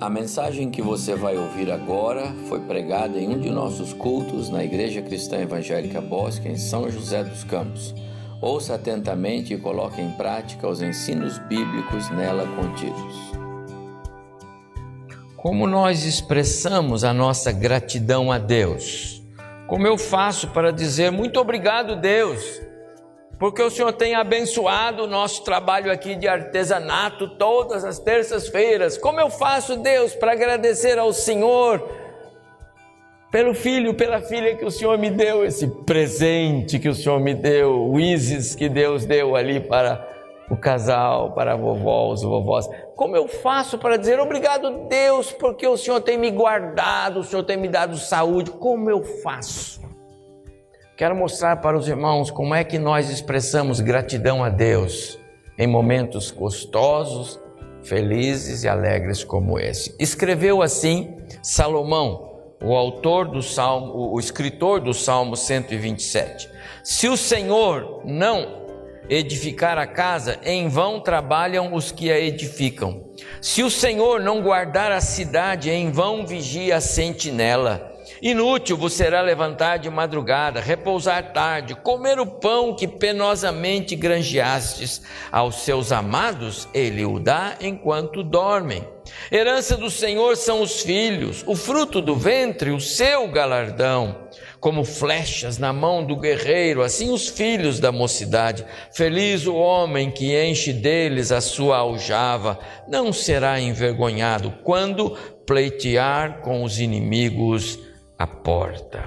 A mensagem que você vai ouvir agora foi pregada em um de nossos cultos na Igreja Cristã Evangélica Bosque, em São José dos Campos. Ouça atentamente e coloque em prática os ensinos bíblicos nela contidos. Como nós expressamos a nossa gratidão a Deus? Como eu faço para dizer muito obrigado, Deus? Porque o Senhor tem abençoado o nosso trabalho aqui de artesanato todas as terças-feiras. Como eu faço, Deus, para agradecer ao Senhor pelo filho, pela filha que o Senhor me deu, esse presente que o Senhor me deu, o Isis que Deus deu ali para o casal, para a vovó, os vovós. Como eu faço para dizer obrigado, Deus, porque o Senhor tem me guardado, o Senhor tem me dado saúde? Como eu faço? Quero mostrar para os irmãos como é que nós expressamos gratidão a Deus em momentos gostosos, felizes e alegres como esse. Escreveu assim Salomão, o autor do salmo, o escritor do Salmo 127. Se o Senhor não edificar a casa, em vão trabalham os que a edificam. Se o Senhor não guardar a cidade, em vão vigia a sentinela. Inútil vos será levantar de madrugada, repousar tarde, comer o pão que penosamente granjeastes. Aos seus amados ele o dá enquanto dormem. Herança do Senhor são os filhos, o fruto do ventre, o seu galardão. Como flechas na mão do guerreiro, assim os filhos da mocidade. Feliz o homem que enche deles a sua aljava, não será envergonhado quando pleitear com os inimigos a porta.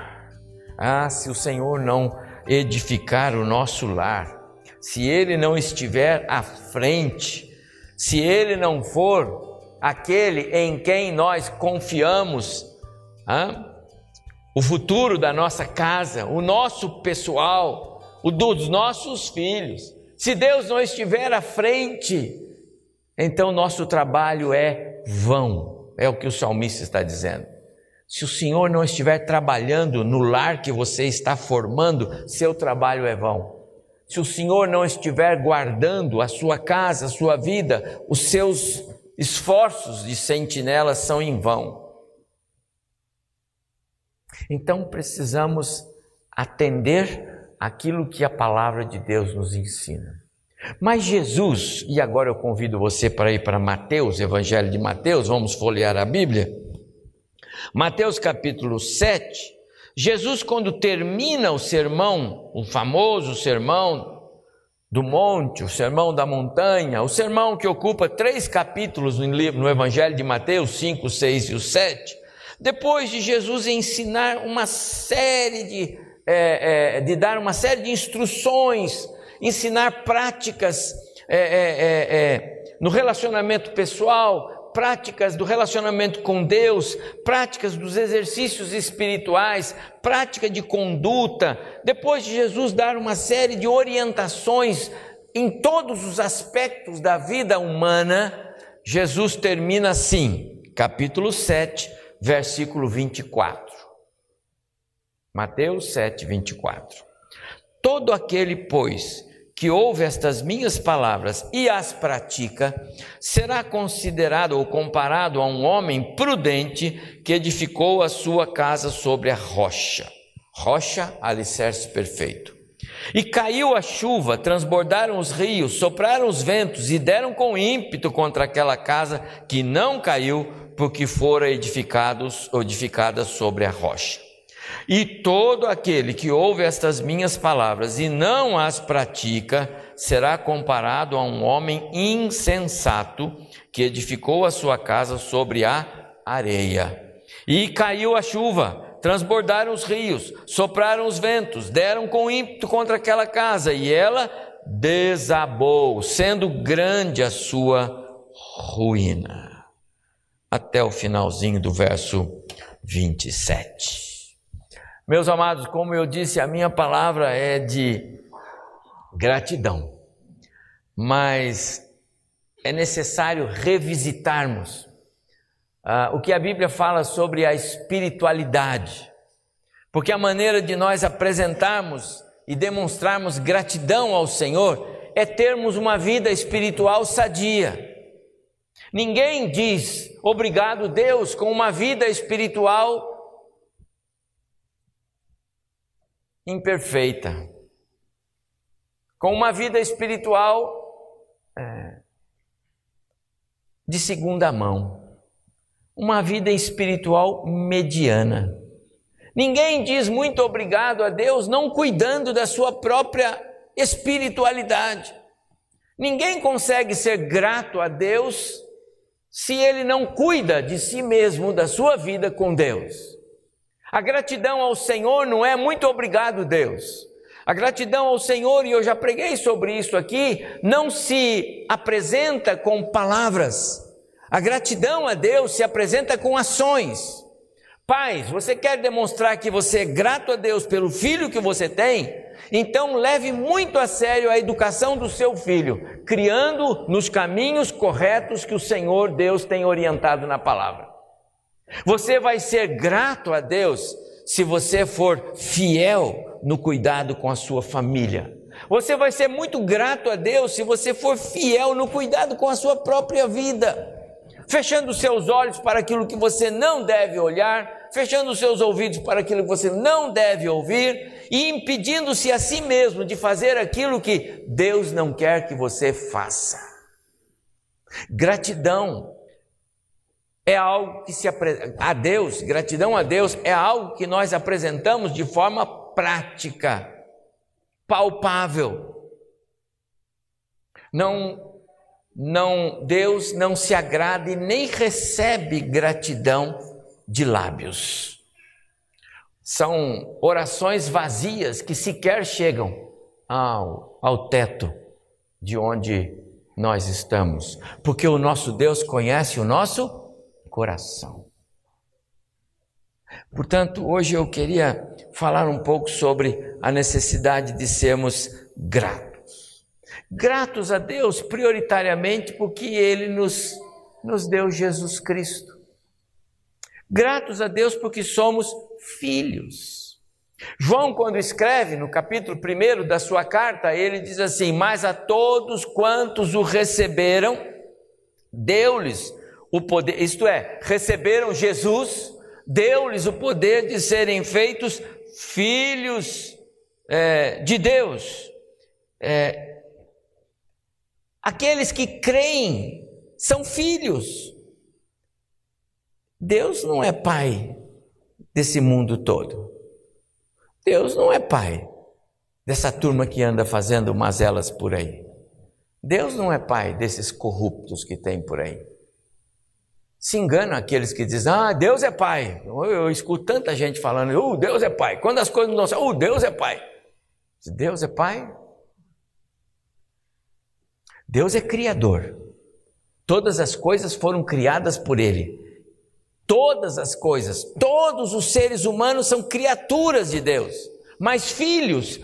Ah, se o Senhor não edificar o nosso lar, se Ele não estiver à frente, se Ele não for aquele em quem nós confiamos, ah, o futuro da nossa casa, o nosso pessoal, o dos nossos filhos, se Deus não estiver à frente, então nosso trabalho é vão, é o que o salmista está dizendo. Se o Senhor não estiver trabalhando no lar que você está formando, seu trabalho é vão. Se o Senhor não estiver guardando a sua casa, a sua vida, os seus esforços de sentinela são em vão. Então precisamos atender aquilo que a palavra de Deus nos ensina. Mas Jesus, e agora eu convido você para ir para Mateus, Evangelho de Mateus, vamos folhear a Bíblia. Mateus capítulo 7, Jesus, quando termina o sermão, o famoso sermão do monte, o sermão da montanha, o sermão que ocupa três capítulos no, livro, no Evangelho de Mateus, 5, 6 e o 7, depois de Jesus ensinar uma série de, é, é, de dar uma série de instruções, ensinar práticas é, é, é, é no relacionamento pessoal, práticas do relacionamento com Deus, práticas dos exercícios espirituais, prática de conduta, depois de Jesus dar uma série de orientações em todos os aspectos da vida humana, Jesus termina assim, capítulo 7, versículo 24. Mateus 7, 24. Todo aquele, pois, que ouve estas minhas palavras e as pratica, será considerado ou comparado a um homem prudente que edificou a sua casa sobre a rocha. Rocha, alicerce perfeito. E caiu a chuva, transbordaram os rios, sopraram os ventos e deram com ímpeto contra aquela casa que não caiu, porque fora edificada sobre a rocha. E todo aquele que ouve estas minhas palavras e não as pratica, será comparado a um homem insensato que edificou a sua casa sobre a areia. E caiu a chuva, transbordaram os rios, sopraram os ventos, deram com ímpeto contra aquela casa, e ela desabou, sendo grande a sua ruína. Até o finalzinho do verso 27. Meus amados, como eu disse, a minha palavra é de gratidão, mas é necessário revisitarmos uh, o que a Bíblia fala sobre a espiritualidade, porque a maneira de nós apresentarmos e demonstrarmos gratidão ao Senhor é termos uma vida espiritual sadia. Ninguém diz obrigado, Deus, com uma vida espiritual imperfeita, com uma vida espiritual é, de segunda mão, uma vida espiritual mediana. Ninguém diz muito obrigado a Deus não cuidando da sua própria espiritualidade. Ninguém consegue ser grato a Deus se ele não cuida de si mesmo, da sua vida com Deus. A gratidão ao Senhor não é muito obrigado, Deus. A gratidão ao Senhor, e eu já preguei sobre isso aqui, não se apresenta com palavras. A gratidão a Deus se apresenta com ações. Pais, você quer demonstrar que você é grato a Deus pelo filho que você tem? Então leve muito a sério a educação do seu filho, criando nos caminhos corretos que o Senhor Deus tem orientado na palavra. Você vai ser grato a Deus se você for fiel no cuidado com a sua família. Você vai ser muito grato a Deus se você for fiel no cuidado com a sua própria vida fechando seus olhos para aquilo que você não deve olhar, fechando seus ouvidos para aquilo que você não deve ouvir e impedindo-se a si mesmo de fazer aquilo que Deus não quer que você faça. Gratidão é algo que se a Deus, gratidão a Deus é algo que nós apresentamos de forma prática, palpável. Não não Deus não se agrada e nem recebe gratidão de lábios. São orações vazias que sequer chegam ao, ao teto de onde nós estamos, porque o nosso Deus conhece o nosso coração. Portanto, hoje eu queria falar um pouco sobre a necessidade de sermos gratos. Gratos a Deus prioritariamente porque Ele nos, nos deu Jesus Cristo. Gratos a Deus porque somos filhos. João, quando escreve no capítulo 1 da sua carta, ele diz assim: Mas a todos quantos o receberam, deu-lhes o poder, isto é, receberam Jesus, deu-lhes o poder de serem feitos filhos é, de Deus. É, Aqueles que creem são filhos. Deus não é pai desse mundo todo. Deus não é pai dessa turma que anda fazendo mazelas por aí. Deus não é pai desses corruptos que tem por aí. Se enganam aqueles que dizem, ah, Deus é pai. Eu, eu escuto tanta gente falando, oh, Deus é pai. Quando as coisas não são, oh, Deus é pai. Deus é pai, Deus é criador. Todas as coisas foram criadas por Ele. Todas as coisas, todos os seres humanos são criaturas de Deus. Mas filhos,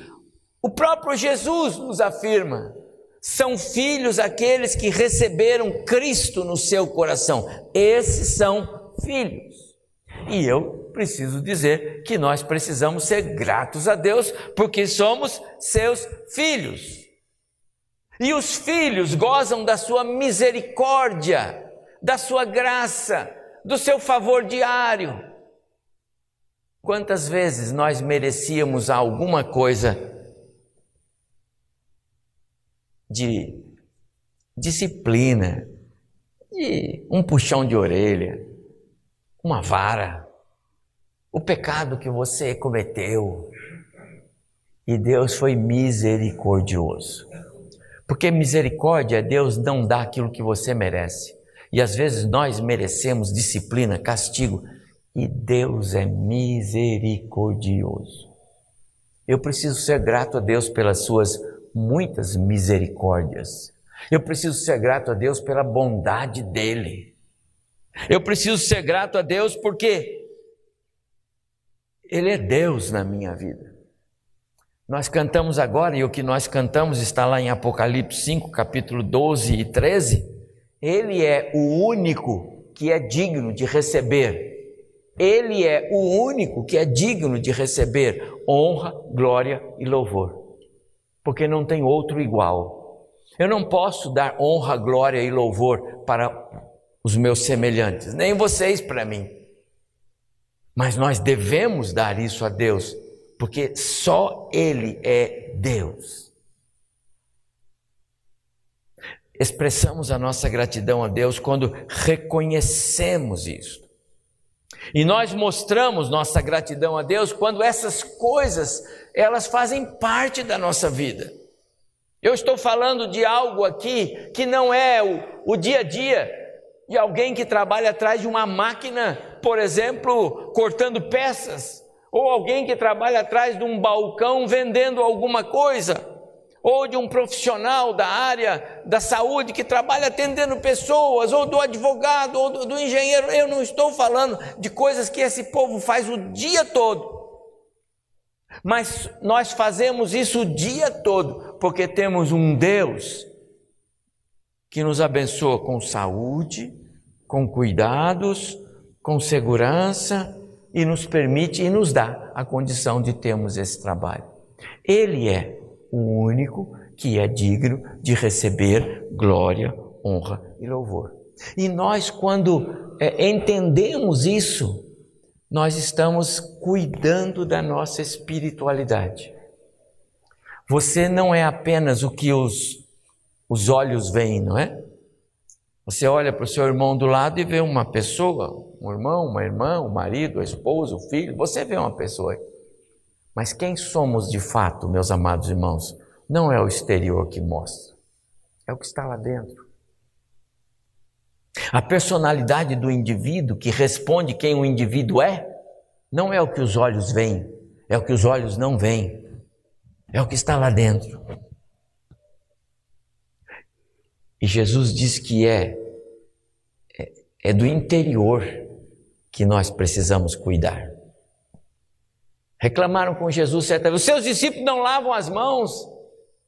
o próprio Jesus nos afirma, são filhos aqueles que receberam Cristo no seu coração. Esses são filhos. E eu preciso dizer que nós precisamos ser gratos a Deus porque somos seus filhos. E os filhos gozam da sua misericórdia, da sua graça, do seu favor diário. Quantas vezes nós merecíamos alguma coisa de disciplina, de um puxão de orelha, uma vara, o pecado que você cometeu. E Deus foi misericordioso. Porque misericórdia é Deus não dá aquilo que você merece. E às vezes nós merecemos disciplina, castigo, e Deus é misericordioso. Eu preciso ser grato a Deus pelas suas muitas misericórdias. Eu preciso ser grato a Deus pela bondade dele. Eu preciso ser grato a Deus porque Ele é Deus na minha vida. Nós cantamos agora, e o que nós cantamos está lá em Apocalipse 5, capítulo 12 e 13. Ele é o único que é digno de receber. Ele é o único que é digno de receber honra, glória e louvor. Porque não tem outro igual. Eu não posso dar honra, glória e louvor para os meus semelhantes, nem vocês para mim. Mas nós devemos dar isso a Deus, porque só Ele é Deus. Expressamos a nossa gratidão a Deus quando reconhecemos isso. E nós mostramos nossa gratidão a Deus quando essas coisas, elas fazem parte da nossa vida. Eu estou falando de algo aqui que não é o, o dia a dia de alguém que trabalha atrás de uma máquina, por exemplo, cortando peças, ou alguém que trabalha atrás de um balcão vendendo alguma coisa ou de um profissional da área da saúde que trabalha atendendo pessoas, ou do advogado, ou do, do, engenheiro. Eu não estou falando de coisas que esse povo faz o dia todo. Mas nós fazemos isso o dia todo, porque temos um Deus que nos abençoa com saúde, com cuidados, com segurança e nos permite e nos dá a condição de termos esse trabalho. Ele é o único que é digno de receber glória, honra e louvor. E nós, quando é, entendemos isso, nós estamos cuidando da nossa espiritualidade. Você não é apenas o que os, os olhos veem, não é? Você olha para o seu irmão do lado e vê uma pessoa, um irmão, uma irmã, um marido, a esposa, o filho, você vê uma pessoa. Mas quem somos de fato, meus amados irmãos, não é o exterior que mostra, é o que está lá dentro. A personalidade do indivíduo que responde quem o indivíduo é, não é o que os olhos veem, é o que os olhos não veem, é o que está lá dentro. E Jesus diz que é, é, é do interior que nós precisamos cuidar. Reclamaram com Jesus certa vez: os seus discípulos não lavam as mãos.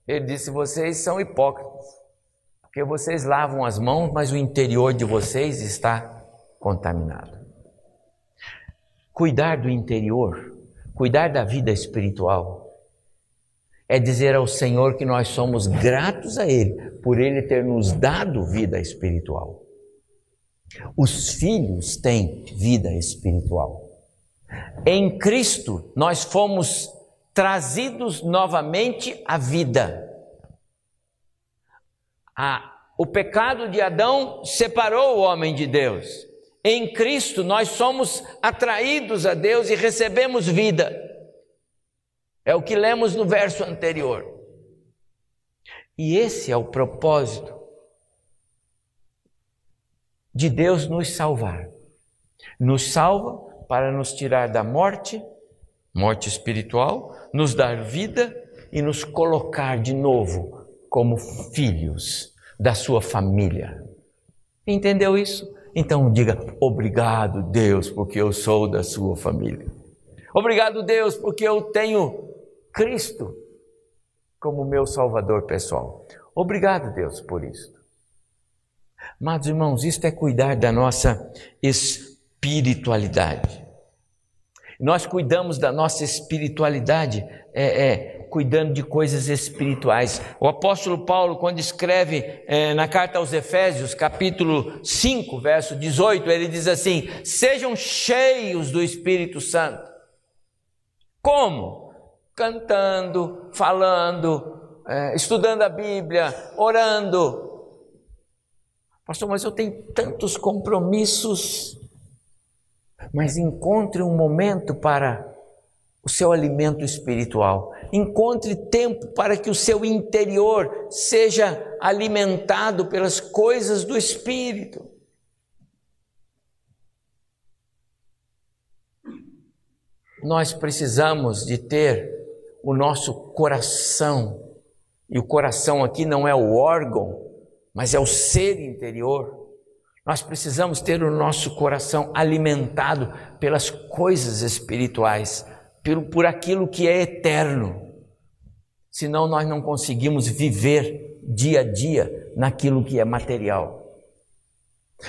Ele disse: vocês são hipócritas, porque vocês lavam as mãos, mas o interior de vocês está contaminado. Cuidar do interior, cuidar da vida espiritual, é dizer ao Senhor que nós somos gratos a Ele por Ele ter nos dado vida espiritual. Os filhos têm vida espiritual. Em Cristo nós fomos trazidos novamente à vida. o pecado de Adão separou o homem de Deus. Em Cristo nós somos atraídos a Deus e recebemos vida. É o que lemos no verso anterior. E esse é o propósito de Deus nos salvar. Nos salva para nos tirar da morte, morte espiritual, nos dar vida e nos colocar de novo como filhos da sua família. Entendeu isso? Então diga: obrigado, Deus, porque eu sou da sua família. Obrigado, Deus, porque eu tenho Cristo como meu Salvador pessoal. Obrigado, Deus, por isso. Amados irmãos, isto é cuidar da nossa espiritualidade. Nós cuidamos da nossa espiritualidade, é, é, cuidando de coisas espirituais. O apóstolo Paulo, quando escreve é, na carta aos Efésios, capítulo 5, verso 18, ele diz assim: Sejam cheios do Espírito Santo. Como? Cantando, falando, é, estudando a Bíblia, orando. Pastor, mas eu tenho tantos compromissos mas encontre um momento para o seu alimento espiritual. Encontre tempo para que o seu interior seja alimentado pelas coisas do Espírito. Nós precisamos de ter o nosso coração, e o coração aqui não é o órgão, mas é o ser interior nós precisamos ter o nosso coração alimentado pelas coisas espirituais, por, por aquilo que é eterno. Senão nós não conseguimos viver dia a dia naquilo que é material.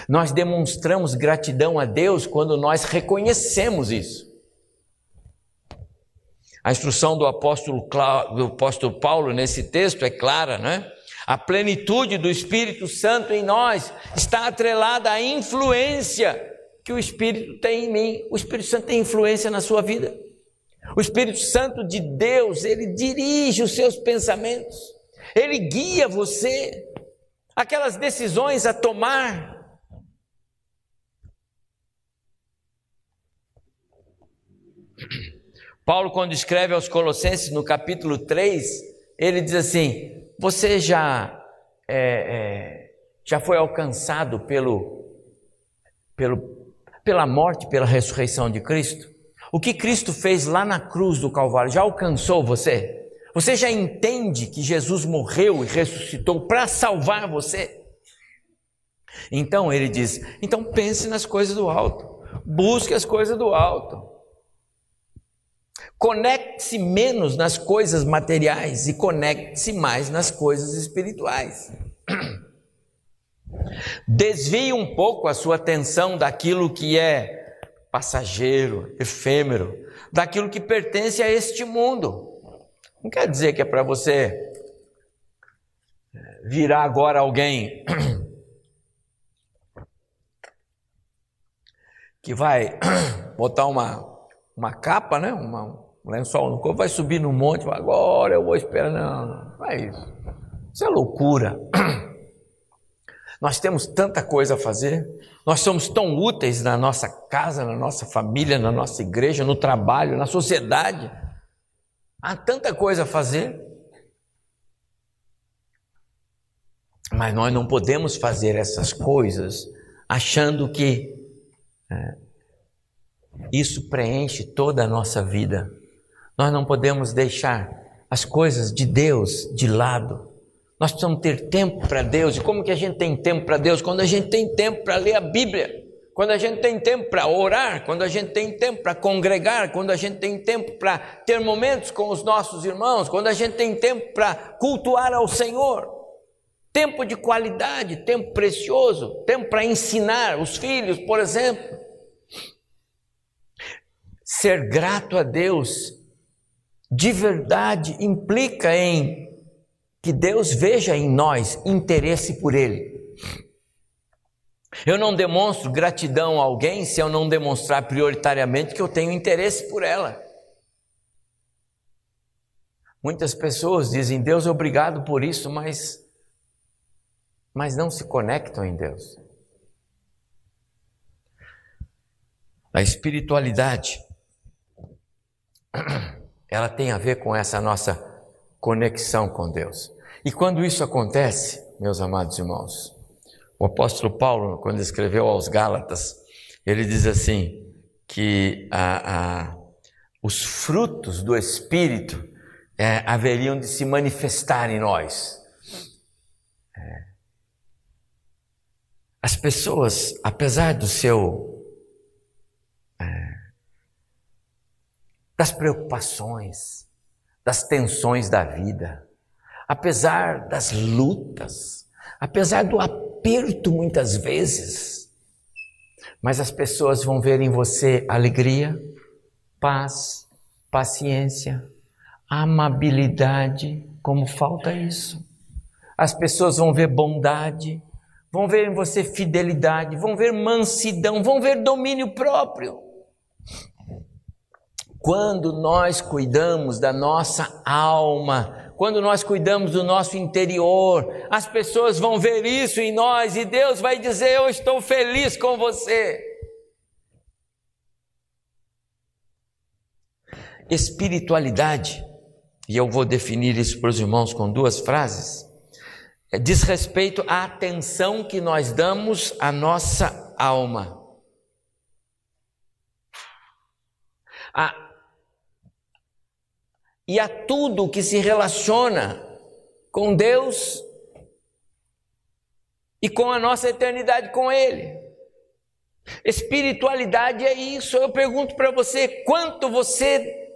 Nós demonstramos gratidão a Deus quando nós reconhecemos isso. A instrução do apóstolo, do apóstolo Paulo nesse texto é clara, não é? A plenitude do Espírito Santo em nós está atrelada à influência que o Espírito tem em mim. O Espírito Santo tem influência na sua vida. O Espírito Santo de Deus, ele dirige os seus pensamentos, ele guia você, aquelas decisões a tomar. Paulo, quando escreve aos Colossenses, no capítulo 3, ele diz assim: Você já, é, é, já foi alcançado pelo, pelo pela morte, pela ressurreição de Cristo? O que Cristo fez lá na cruz do Calvário já alcançou você? Você já entende que Jesus morreu e ressuscitou para salvar você? Então ele diz: então pense nas coisas do alto, busque as coisas do alto. Conecte-se menos nas coisas materiais e conecte-se mais nas coisas espirituais. Desvie um pouco a sua atenção daquilo que é passageiro, efêmero, daquilo que pertence a este mundo. Não quer dizer que é para você é, virar agora alguém que vai botar uma, uma capa, né? Uma, um lençol no corpo, vai subir no monte, agora eu vou esperar. Não, não, não é isso. Isso é loucura. Nós temos tanta coisa a fazer, nós somos tão úteis na nossa casa, na nossa família, na nossa igreja, no trabalho, na sociedade. Há tanta coisa a fazer. Mas nós não podemos fazer essas coisas achando que é, isso preenche toda a nossa vida. Nós não podemos deixar as coisas de Deus de lado. Nós precisamos ter tempo para Deus. E como que a gente tem tempo para Deus? Quando a gente tem tempo para ler a Bíblia, quando a gente tem tempo para orar, quando a gente tem tempo para congregar, quando a gente tem tempo para ter momentos com os nossos irmãos, quando a gente tem tempo para cultuar ao Senhor. Tempo de qualidade, tempo precioso, tempo para ensinar os filhos, por exemplo. Ser grato a Deus de verdade implica em que Deus veja em nós interesse por Ele. Eu não demonstro gratidão a alguém se eu não demonstrar prioritariamente que eu tenho interesse por ela. Muitas pessoas dizem, Deus, obrigado por isso, mas, mas não se conectam em Deus. A espiritualidade, ela tem a ver com essa nossa conexão com Deus. E quando isso acontece, meus amados irmãos, o apóstolo Paulo, quando escreveu aos Gálatas, ele diz assim: que a, a, os frutos do Espírito é, haveriam de se manifestar em nós. É. As pessoas, apesar do seu. Das preocupações, das tensões da vida, apesar das lutas, apesar do aperto muitas vezes, mas as pessoas vão ver em você alegria, paz, paciência, amabilidade, como falta isso. As pessoas vão ver bondade, vão ver em você fidelidade, vão ver mansidão, vão ver domínio próprio. Quando nós cuidamos da nossa alma, quando nós cuidamos do nosso interior, as pessoas vão ver isso em nós e Deus vai dizer: Eu estou feliz com você. Espiritualidade, e eu vou definir isso para os irmãos com duas frases, é, diz respeito à atenção que nós damos à nossa alma. A e a tudo que se relaciona com Deus e com a nossa eternidade com Ele. Espiritualidade é isso. Eu pergunto para você: quanto você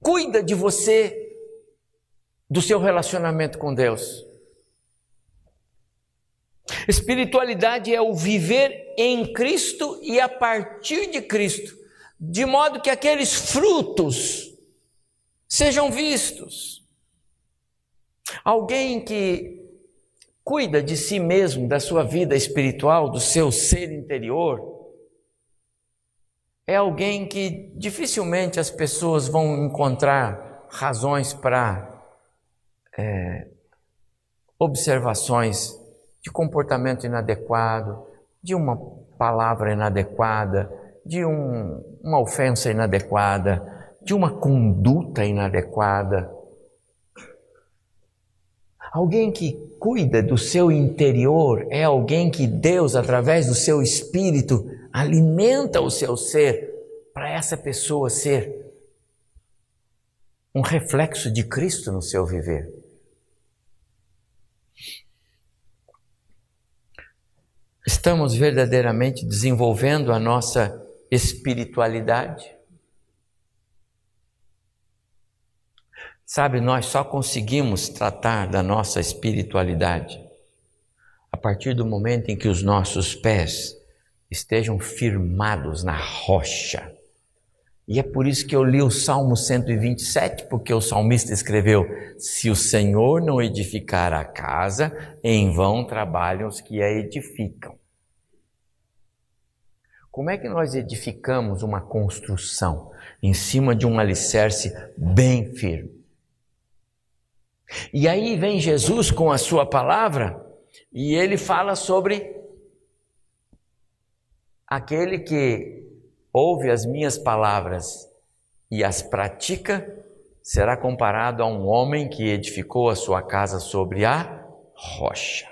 cuida de você, do seu relacionamento com Deus? Espiritualidade é o viver em Cristo e a partir de Cristo, de modo que aqueles frutos sejam vistos. Alguém que cuida de si mesmo, da sua vida espiritual, do seu ser interior, é alguém que dificilmente as pessoas vão encontrar razões para é, observações de comportamento inadequado, de uma palavra inadequada, de um, uma ofensa inadequada, de uma conduta inadequada. Alguém que cuida do seu interior é alguém que Deus, através do seu espírito, alimenta o seu ser para essa pessoa ser um reflexo de Cristo no seu viver. Estamos verdadeiramente desenvolvendo a nossa espiritualidade? Sabe, nós só conseguimos tratar da nossa espiritualidade a partir do momento em que os nossos pés estejam firmados na rocha. E é por isso que eu li o Salmo 127, porque o salmista escreveu: Se o Senhor não edificar a casa, em vão trabalham os que a edificam. Como é que nós edificamos uma construção em cima de um alicerce bem firme? E aí vem Jesus com a sua palavra e ele fala sobre aquele que ouve as minhas palavras e as pratica, será comparado a um homem que edificou a sua casa sobre a rocha.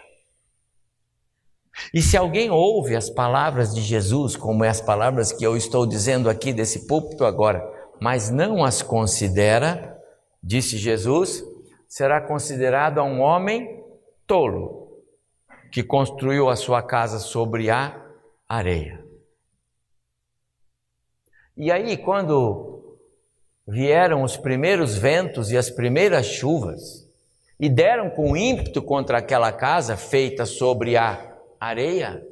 E se alguém ouve as palavras de Jesus, como é as palavras que eu estou dizendo aqui desse púlpito agora, mas não as considera, disse Jesus, será considerado um homem tolo, que construiu a sua casa sobre a areia. E aí, quando vieram os primeiros ventos e as primeiras chuvas, e deram com ímpeto contra aquela casa feita sobre a areia,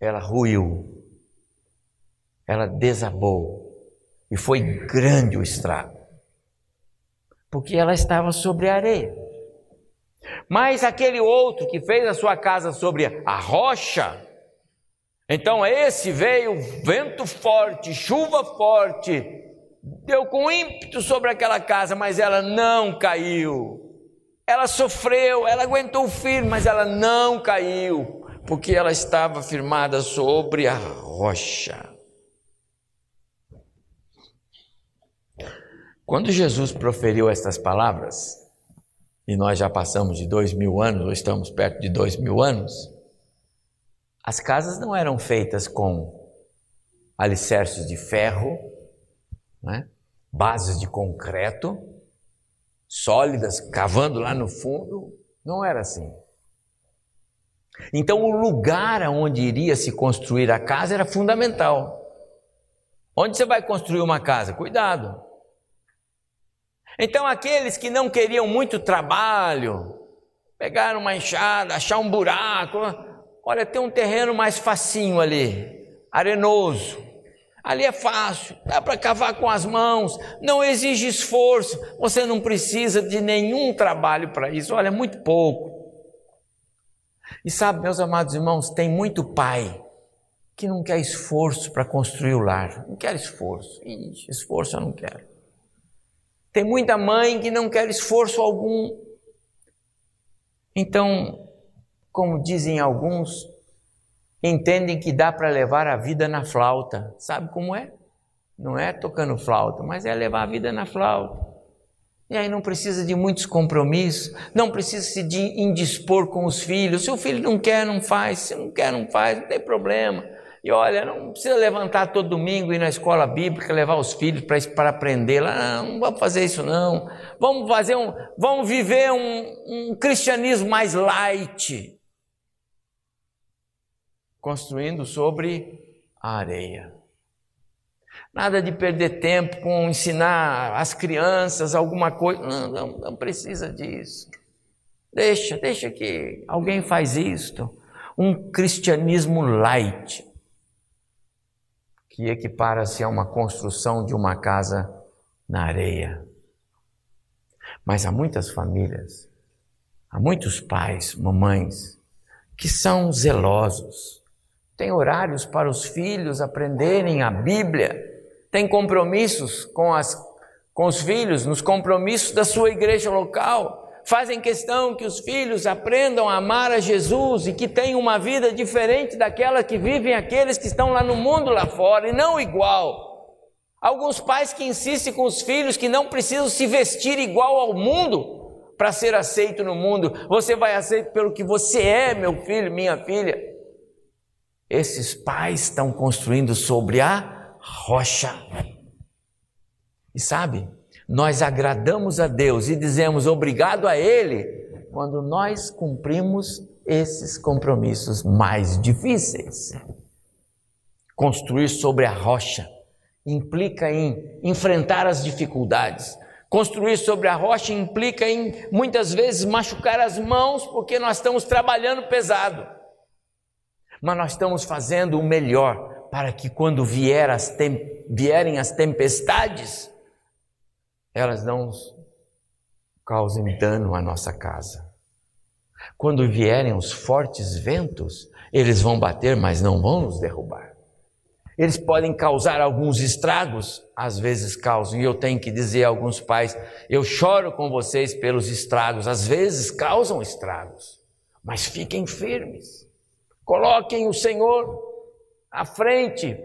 ela ruiu, ela desabou, e foi grande o estrago porque ela estava sobre a areia. Mas aquele outro que fez a sua casa sobre a rocha, então esse veio vento forte, chuva forte, deu com ímpeto sobre aquela casa, mas ela não caiu. Ela sofreu, ela aguentou firme, mas ela não caiu, porque ela estava firmada sobre a rocha. Quando Jesus proferiu estas palavras, e nós já passamos de dois mil anos, ou estamos perto de dois mil anos, as casas não eram feitas com alicerces de ferro, né? bases de concreto, sólidas, cavando lá no fundo, não era assim. Então, o lugar onde iria se construir a casa era fundamental. Onde você vai construir uma casa? Cuidado, então, aqueles que não queriam muito trabalho, pegaram uma enxada, achar um buraco, olha, tem um terreno mais facinho ali, arenoso. Ali é fácil, dá para cavar com as mãos, não exige esforço, você não precisa de nenhum trabalho para isso, olha, muito pouco. E sabe, meus amados irmãos, tem muito pai que não quer esforço para construir o lar, não quer esforço, Ixi, esforço eu não quero. Tem muita mãe que não quer esforço algum. Então, como dizem alguns, entendem que dá para levar a vida na flauta. Sabe como é? Não é tocando flauta, mas é levar a vida na flauta. E aí não precisa de muitos compromissos, não precisa se indispor com os filhos. Se o filho não quer, não faz. Se não quer, não faz, não tem problema. E olha, não precisa levantar todo domingo e ir na escola bíblica, levar os filhos para aprender lá. Não, não vamos fazer isso não. Vamos fazer um, vamos viver um, um cristianismo mais light, construindo sobre a areia. Nada de perder tempo com ensinar as crianças alguma coisa. Não, não, não precisa disso. Deixa, deixa que alguém faz isto. Um cristianismo light que equipara-se a uma construção de uma casa na areia. Mas há muitas famílias, há muitos pais, mamães, que são zelosos, têm horários para os filhos aprenderem a Bíblia, têm compromissos com, as, com os filhos, nos compromissos da sua igreja local, fazem questão que os filhos aprendam a amar a Jesus e que tenham uma vida diferente daquela que vivem aqueles que estão lá no mundo lá fora e não igual. Alguns pais que insistem com os filhos que não precisam se vestir igual ao mundo para ser aceito no mundo. Você vai aceito pelo que você é, meu filho, minha filha. Esses pais estão construindo sobre a rocha. E sabe, nós agradamos a Deus e dizemos obrigado a Ele quando nós cumprimos esses compromissos mais difíceis. Construir sobre a rocha implica em enfrentar as dificuldades. Construir sobre a rocha implica em muitas vezes machucar as mãos porque nós estamos trabalhando pesado. Mas nós estamos fazendo o melhor para que quando vier as vierem as tempestades, elas não causem dano à nossa casa. Quando vierem os fortes ventos, eles vão bater, mas não vão nos derrubar. Eles podem causar alguns estragos, às vezes causam, e eu tenho que dizer a alguns pais: eu choro com vocês pelos estragos, às vezes causam estragos, mas fiquem firmes, coloquem o Senhor à frente,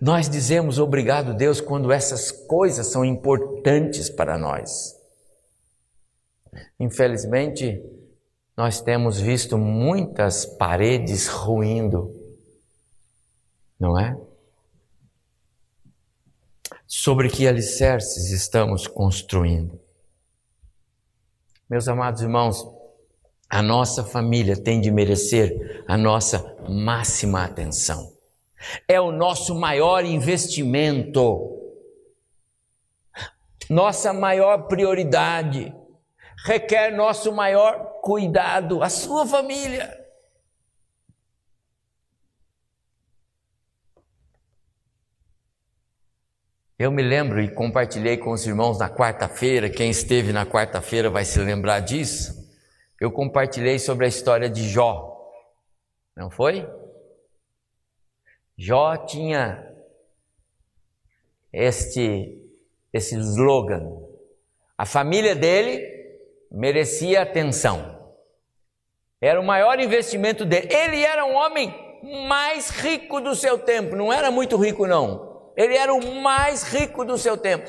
nós dizemos obrigado, Deus, quando essas coisas são importantes para nós. Infelizmente, nós temos visto muitas paredes ruindo, não é? Sobre que alicerces estamos construindo? Meus amados irmãos, a nossa família tem de merecer a nossa máxima atenção é o nosso maior investimento, nossa maior prioridade, requer nosso maior cuidado, a sua família. Eu me lembro e compartilhei com os irmãos na quarta-feira, quem esteve na quarta-feira vai se lembrar disso. Eu compartilhei sobre a história de Jó, não foi? Jó tinha este, esse slogan. A família dele merecia atenção. Era o maior investimento dele. Ele era um homem mais rico do seu tempo. Não era muito rico, não. Ele era o mais rico do seu tempo.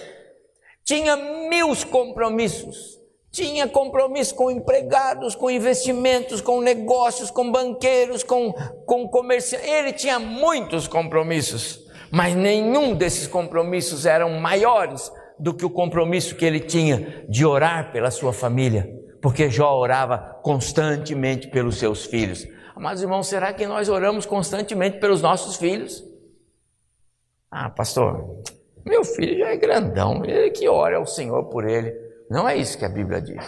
Tinha mil compromissos. Tinha compromisso com empregados, com investimentos, com negócios, com banqueiros, com, com comerciantes. Ele tinha muitos compromissos, mas nenhum desses compromissos eram maiores do que o compromisso que ele tinha de orar pela sua família, porque Jó orava constantemente pelos seus filhos. Mas, irmãos, será que nós oramos constantemente pelos nossos filhos? Ah, pastor, meu filho já é grandão, ele que ora ao Senhor por ele. Não é isso que a Bíblia diz.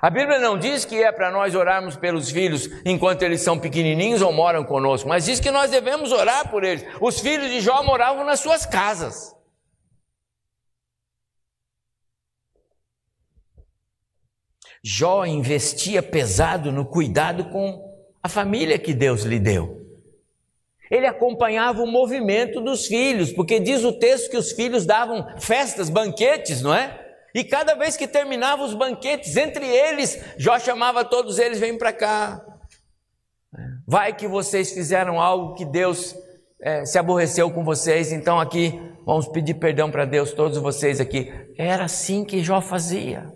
A Bíblia não diz que é para nós orarmos pelos filhos enquanto eles são pequenininhos ou moram conosco, mas diz que nós devemos orar por eles. Os filhos de Jó moravam nas suas casas. Jó investia pesado no cuidado com a família que Deus lhe deu. Ele acompanhava o movimento dos filhos, porque diz o texto que os filhos davam festas, banquetes, não é? E cada vez que terminava os banquetes, entre eles, Jó chamava todos eles: vem para cá. Vai que vocês fizeram algo que Deus é, se aborreceu com vocês, então aqui vamos pedir perdão para Deus, todos vocês aqui. Era assim que Jó fazia.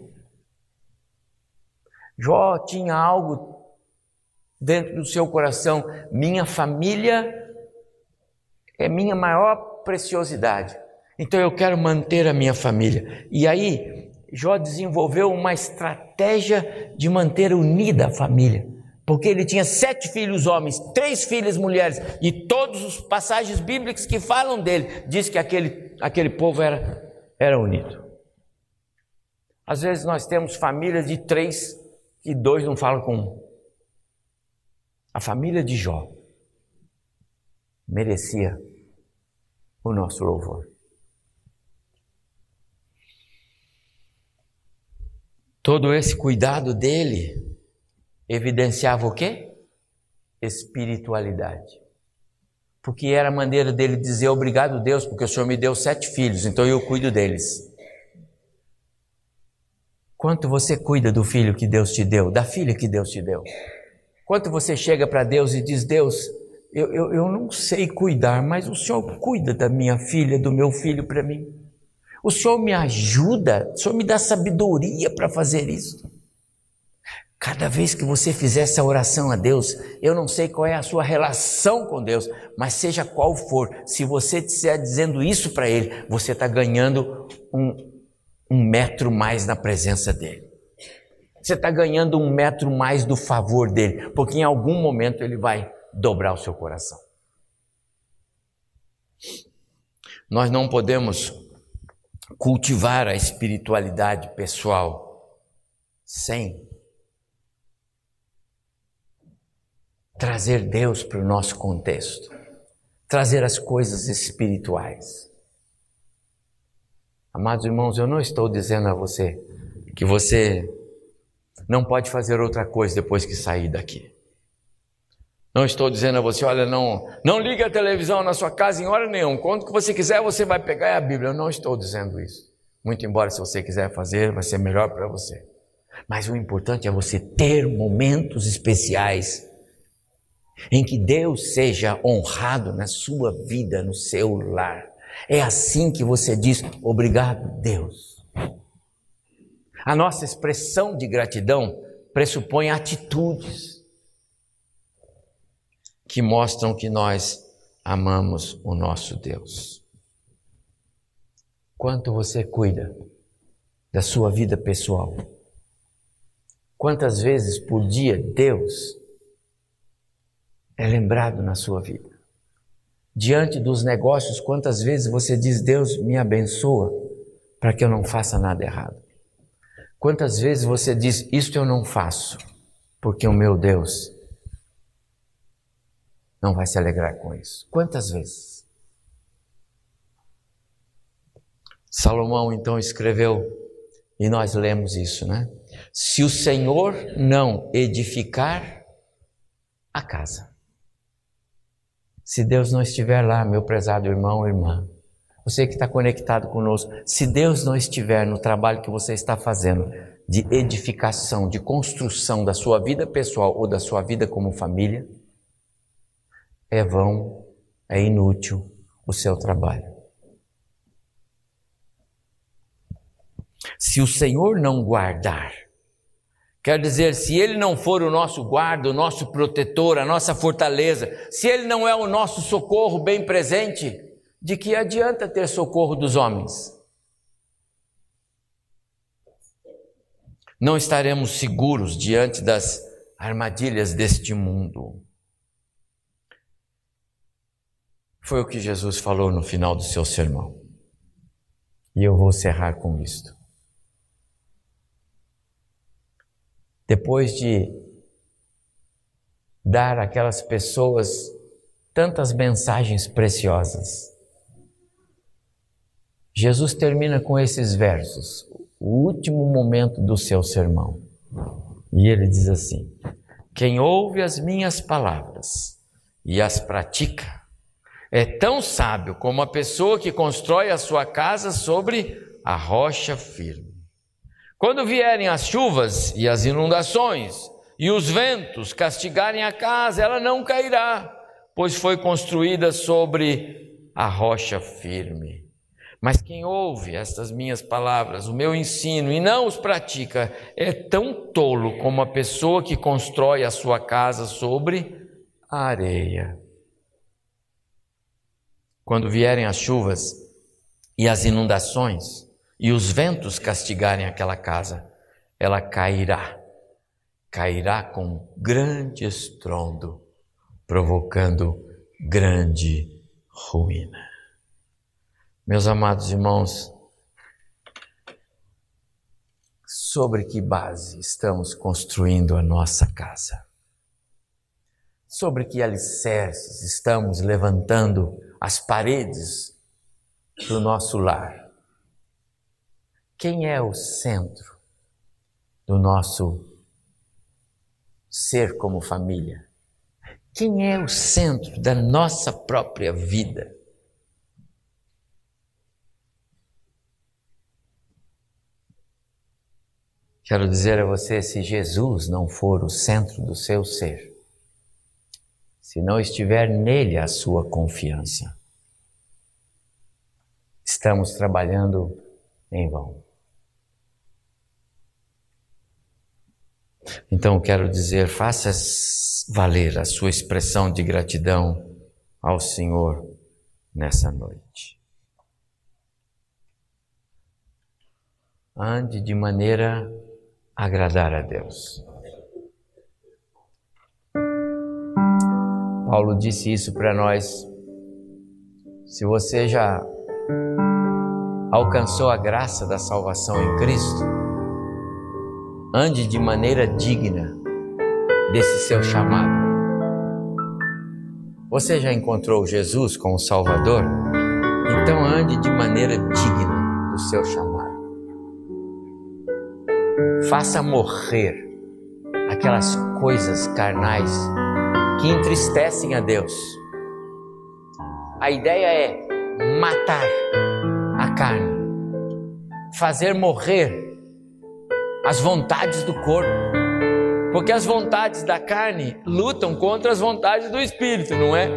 Jó tinha algo dentro do seu coração: minha família é minha maior preciosidade. Então eu quero manter a minha família. E aí, Jó desenvolveu uma estratégia de manter unida a família. Porque ele tinha sete filhos homens, três filhas mulheres, e todos os passagens bíblicos que falam dele, diz que aquele, aquele povo era, era unido. Às vezes nós temos famílias de três e dois não falam com um. A família de Jó merecia o nosso louvor. Todo esse cuidado dele evidenciava o quê? Espiritualidade. Porque era a maneira dele dizer obrigado, Deus, porque o Senhor me deu sete filhos, então eu cuido deles. Quanto você cuida do filho que Deus te deu, da filha que Deus te deu? Quanto você chega para Deus e diz: Deus, eu, eu, eu não sei cuidar, mas o Senhor cuida da minha filha, do meu filho para mim. O Senhor me ajuda, o Senhor me dá sabedoria para fazer isso. Cada vez que você fizer essa oração a Deus, eu não sei qual é a sua relação com Deus, mas seja qual for, se você estiver dizendo isso para Ele, você está ganhando um, um metro mais na presença dEle. Você está ganhando um metro mais do favor dEle, porque em algum momento Ele vai dobrar o seu coração. Nós não podemos cultivar a espiritualidade pessoal sem trazer Deus para o nosso contexto, trazer as coisas espirituais. Amados irmãos, eu não estou dizendo a você que você não pode fazer outra coisa depois que sair daqui. Não estou dizendo a você, olha, não, não ligue a televisão na sua casa em hora nenhuma. Quando que você quiser, você vai pegar a Bíblia. Eu não estou dizendo isso. Muito embora, se você quiser fazer, vai ser melhor para você. Mas o importante é você ter momentos especiais em que Deus seja honrado na sua vida, no seu lar. É assim que você diz: obrigado, Deus. A nossa expressão de gratidão pressupõe atitudes que mostram que nós amamos o nosso Deus. Quanto você cuida da sua vida pessoal? Quantas vezes por dia Deus é lembrado na sua vida? Diante dos negócios, quantas vezes você diz: Deus me abençoa para que eu não faça nada errado? Quantas vezes você diz: Isto eu não faço, porque o meu Deus não vai se alegrar com isso. Quantas vezes? Salomão então escreveu, e nós lemos isso, né? Se o Senhor não edificar a casa, se Deus não estiver lá, meu prezado irmão irmã, você que está conectado conosco, se Deus não estiver no trabalho que você está fazendo, de edificação, de construção da sua vida pessoal ou da sua vida como família, é vão, é inútil o seu trabalho. Se o Senhor não guardar, quer dizer, se Ele não for o nosso guarda, o nosso protetor, a nossa fortaleza, se Ele não é o nosso socorro bem presente, de que adianta ter socorro dos homens? Não estaremos seguros diante das armadilhas deste mundo. Foi o que Jesus falou no final do seu sermão. E eu vou cerrar com isto. Depois de dar àquelas pessoas tantas mensagens preciosas, Jesus termina com esses versos, o último momento do seu sermão. E ele diz assim: Quem ouve as minhas palavras e as pratica, é tão sábio como a pessoa que constrói a sua casa sobre a rocha firme. Quando vierem as chuvas e as inundações e os ventos castigarem a casa, ela não cairá, pois foi construída sobre a rocha firme. Mas quem ouve estas minhas palavras, o meu ensino e não os pratica, é tão tolo como a pessoa que constrói a sua casa sobre a areia. Quando vierem as chuvas e as inundações e os ventos castigarem aquela casa, ela cairá, cairá com grande estrondo, provocando grande ruína. Meus amados irmãos, sobre que base estamos construindo a nossa casa? Sobre que alicerces estamos levantando as paredes do nosso lar. Quem é o centro do nosso ser como família? Quem é o centro da nossa própria vida? Quero dizer a você: se Jesus não for o centro do seu ser, se não estiver nele a sua confiança, estamos trabalhando em vão. Então quero dizer, faça valer a sua expressão de gratidão ao Senhor nessa noite. Ande de maneira a agradar a Deus. Paulo disse isso para nós. Se você já alcançou a graça da salvação em Cristo, ande de maneira digna desse seu chamado. Você já encontrou Jesus como Salvador? Então ande de maneira digna do seu chamado. Faça morrer aquelas coisas carnais que entristecem a Deus. A ideia é matar a carne, fazer morrer as vontades do corpo. Porque as vontades da carne lutam contra as vontades do espírito, não é?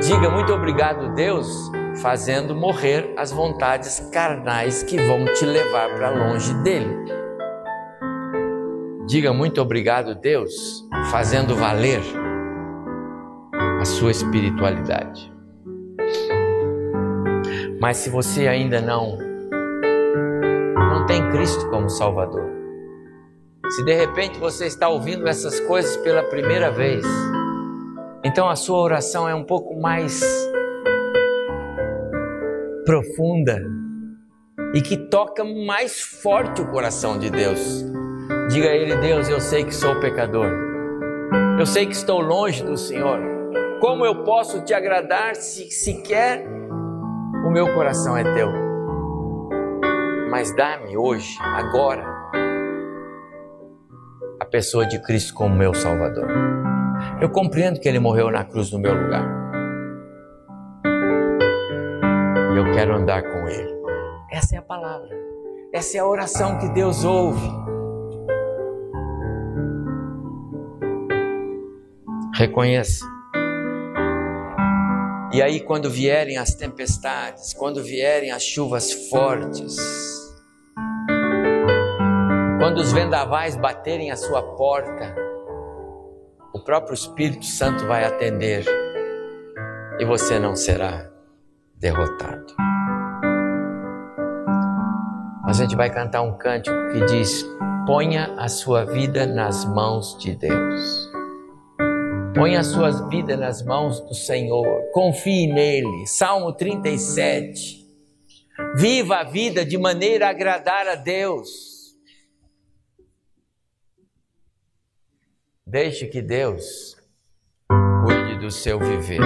Diga muito obrigado, Deus, fazendo morrer as vontades carnais que vão te levar para longe dele. Diga muito obrigado, Deus, fazendo valer a sua espiritualidade. Mas se você ainda não tem Cristo como Salvador. Se de repente você está ouvindo essas coisas pela primeira vez, então a sua oração é um pouco mais profunda e que toca mais forte o coração de Deus. Diga a Ele: Deus, eu sei que sou pecador, eu sei que estou longe do Senhor. Como eu posso te agradar se sequer o meu coração é teu? mas dá-me hoje, agora, a pessoa de Cristo como meu Salvador. Eu compreendo que Ele morreu na cruz no meu lugar. E eu quero andar com Ele. Essa é a palavra. Essa é a oração que Deus ouve. Reconheça. E aí, quando vierem as tempestades, quando vierem as chuvas fortes, quando os vendavais baterem a sua porta, o próprio Espírito Santo vai atender e você não será derrotado. A gente vai cantar um cântico que diz: Ponha a sua vida nas mãos de Deus. Ponha a sua vida nas mãos do Senhor. Confie nele. Salmo 37. Viva a vida de maneira a agradar a Deus. Deixe que Deus cuide do seu viver.